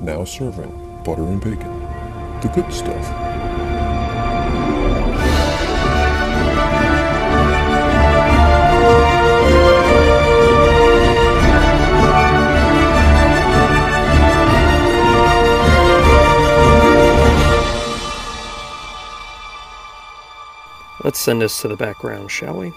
now serving butter and bacon. The good stuff. Let's send this to the background, shall we?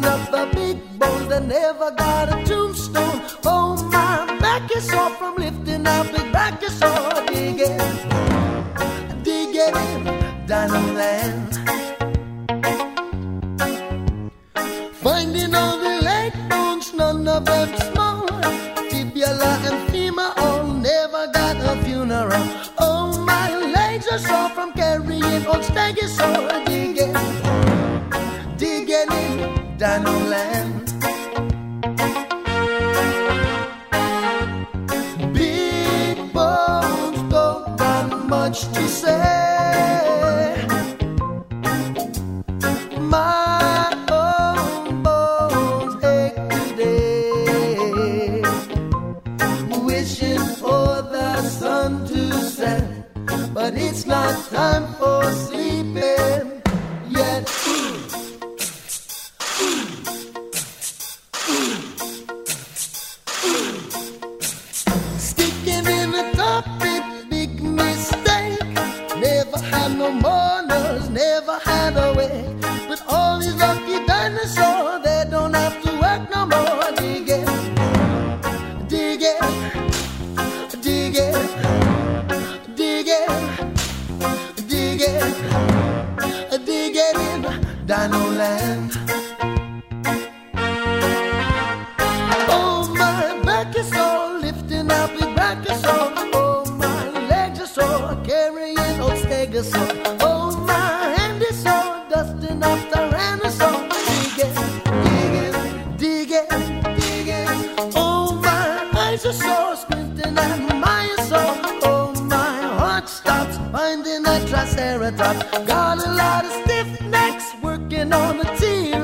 Picking up the big bones that never got a tombstone. Oh, my back is sore from lifting up. Big back is sore. Digging, digging in diamond land. Finding all the leg bones, none of them small. Fibula and femur all never got a funeral. Oh, my legs are sore from carrying old staggy sore.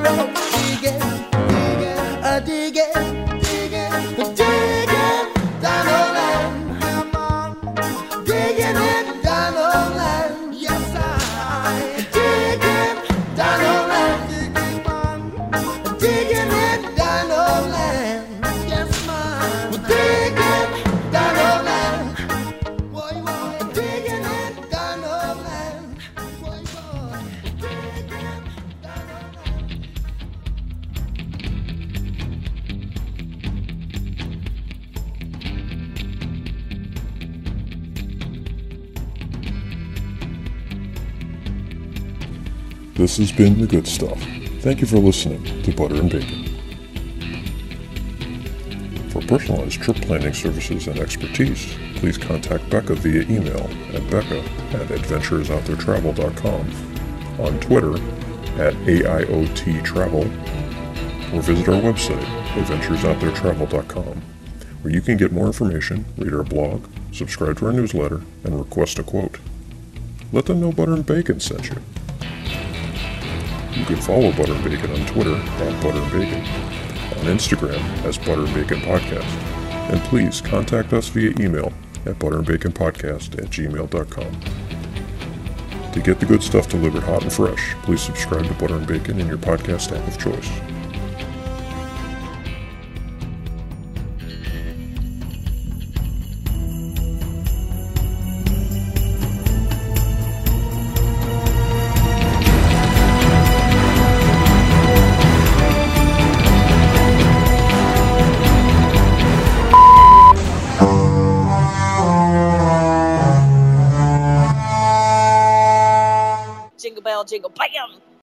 T-Rex. Digging, This has been The Good Stuff. Thank you for listening to Butter and Bacon. For personalized trip planning services and expertise, please contact Becca via email at becca at adventuresouttheretravel.com, on Twitter at AIOTtravel, or visit our website, adventuresouttheretravel.com, where you can get more information, read our blog, subscribe to our newsletter, and request a quote. Let them know Butter and Bacon sent you. You can follow Butter and Bacon on Twitter at Butter and Bacon, on Instagram as Butter and Bacon Podcast, and please contact us via email at butterandbaconpodcast at gmail.com. To get the good stuff delivered hot and fresh, please subscribe to Butter and Bacon in your podcast app of choice. Jingle bam.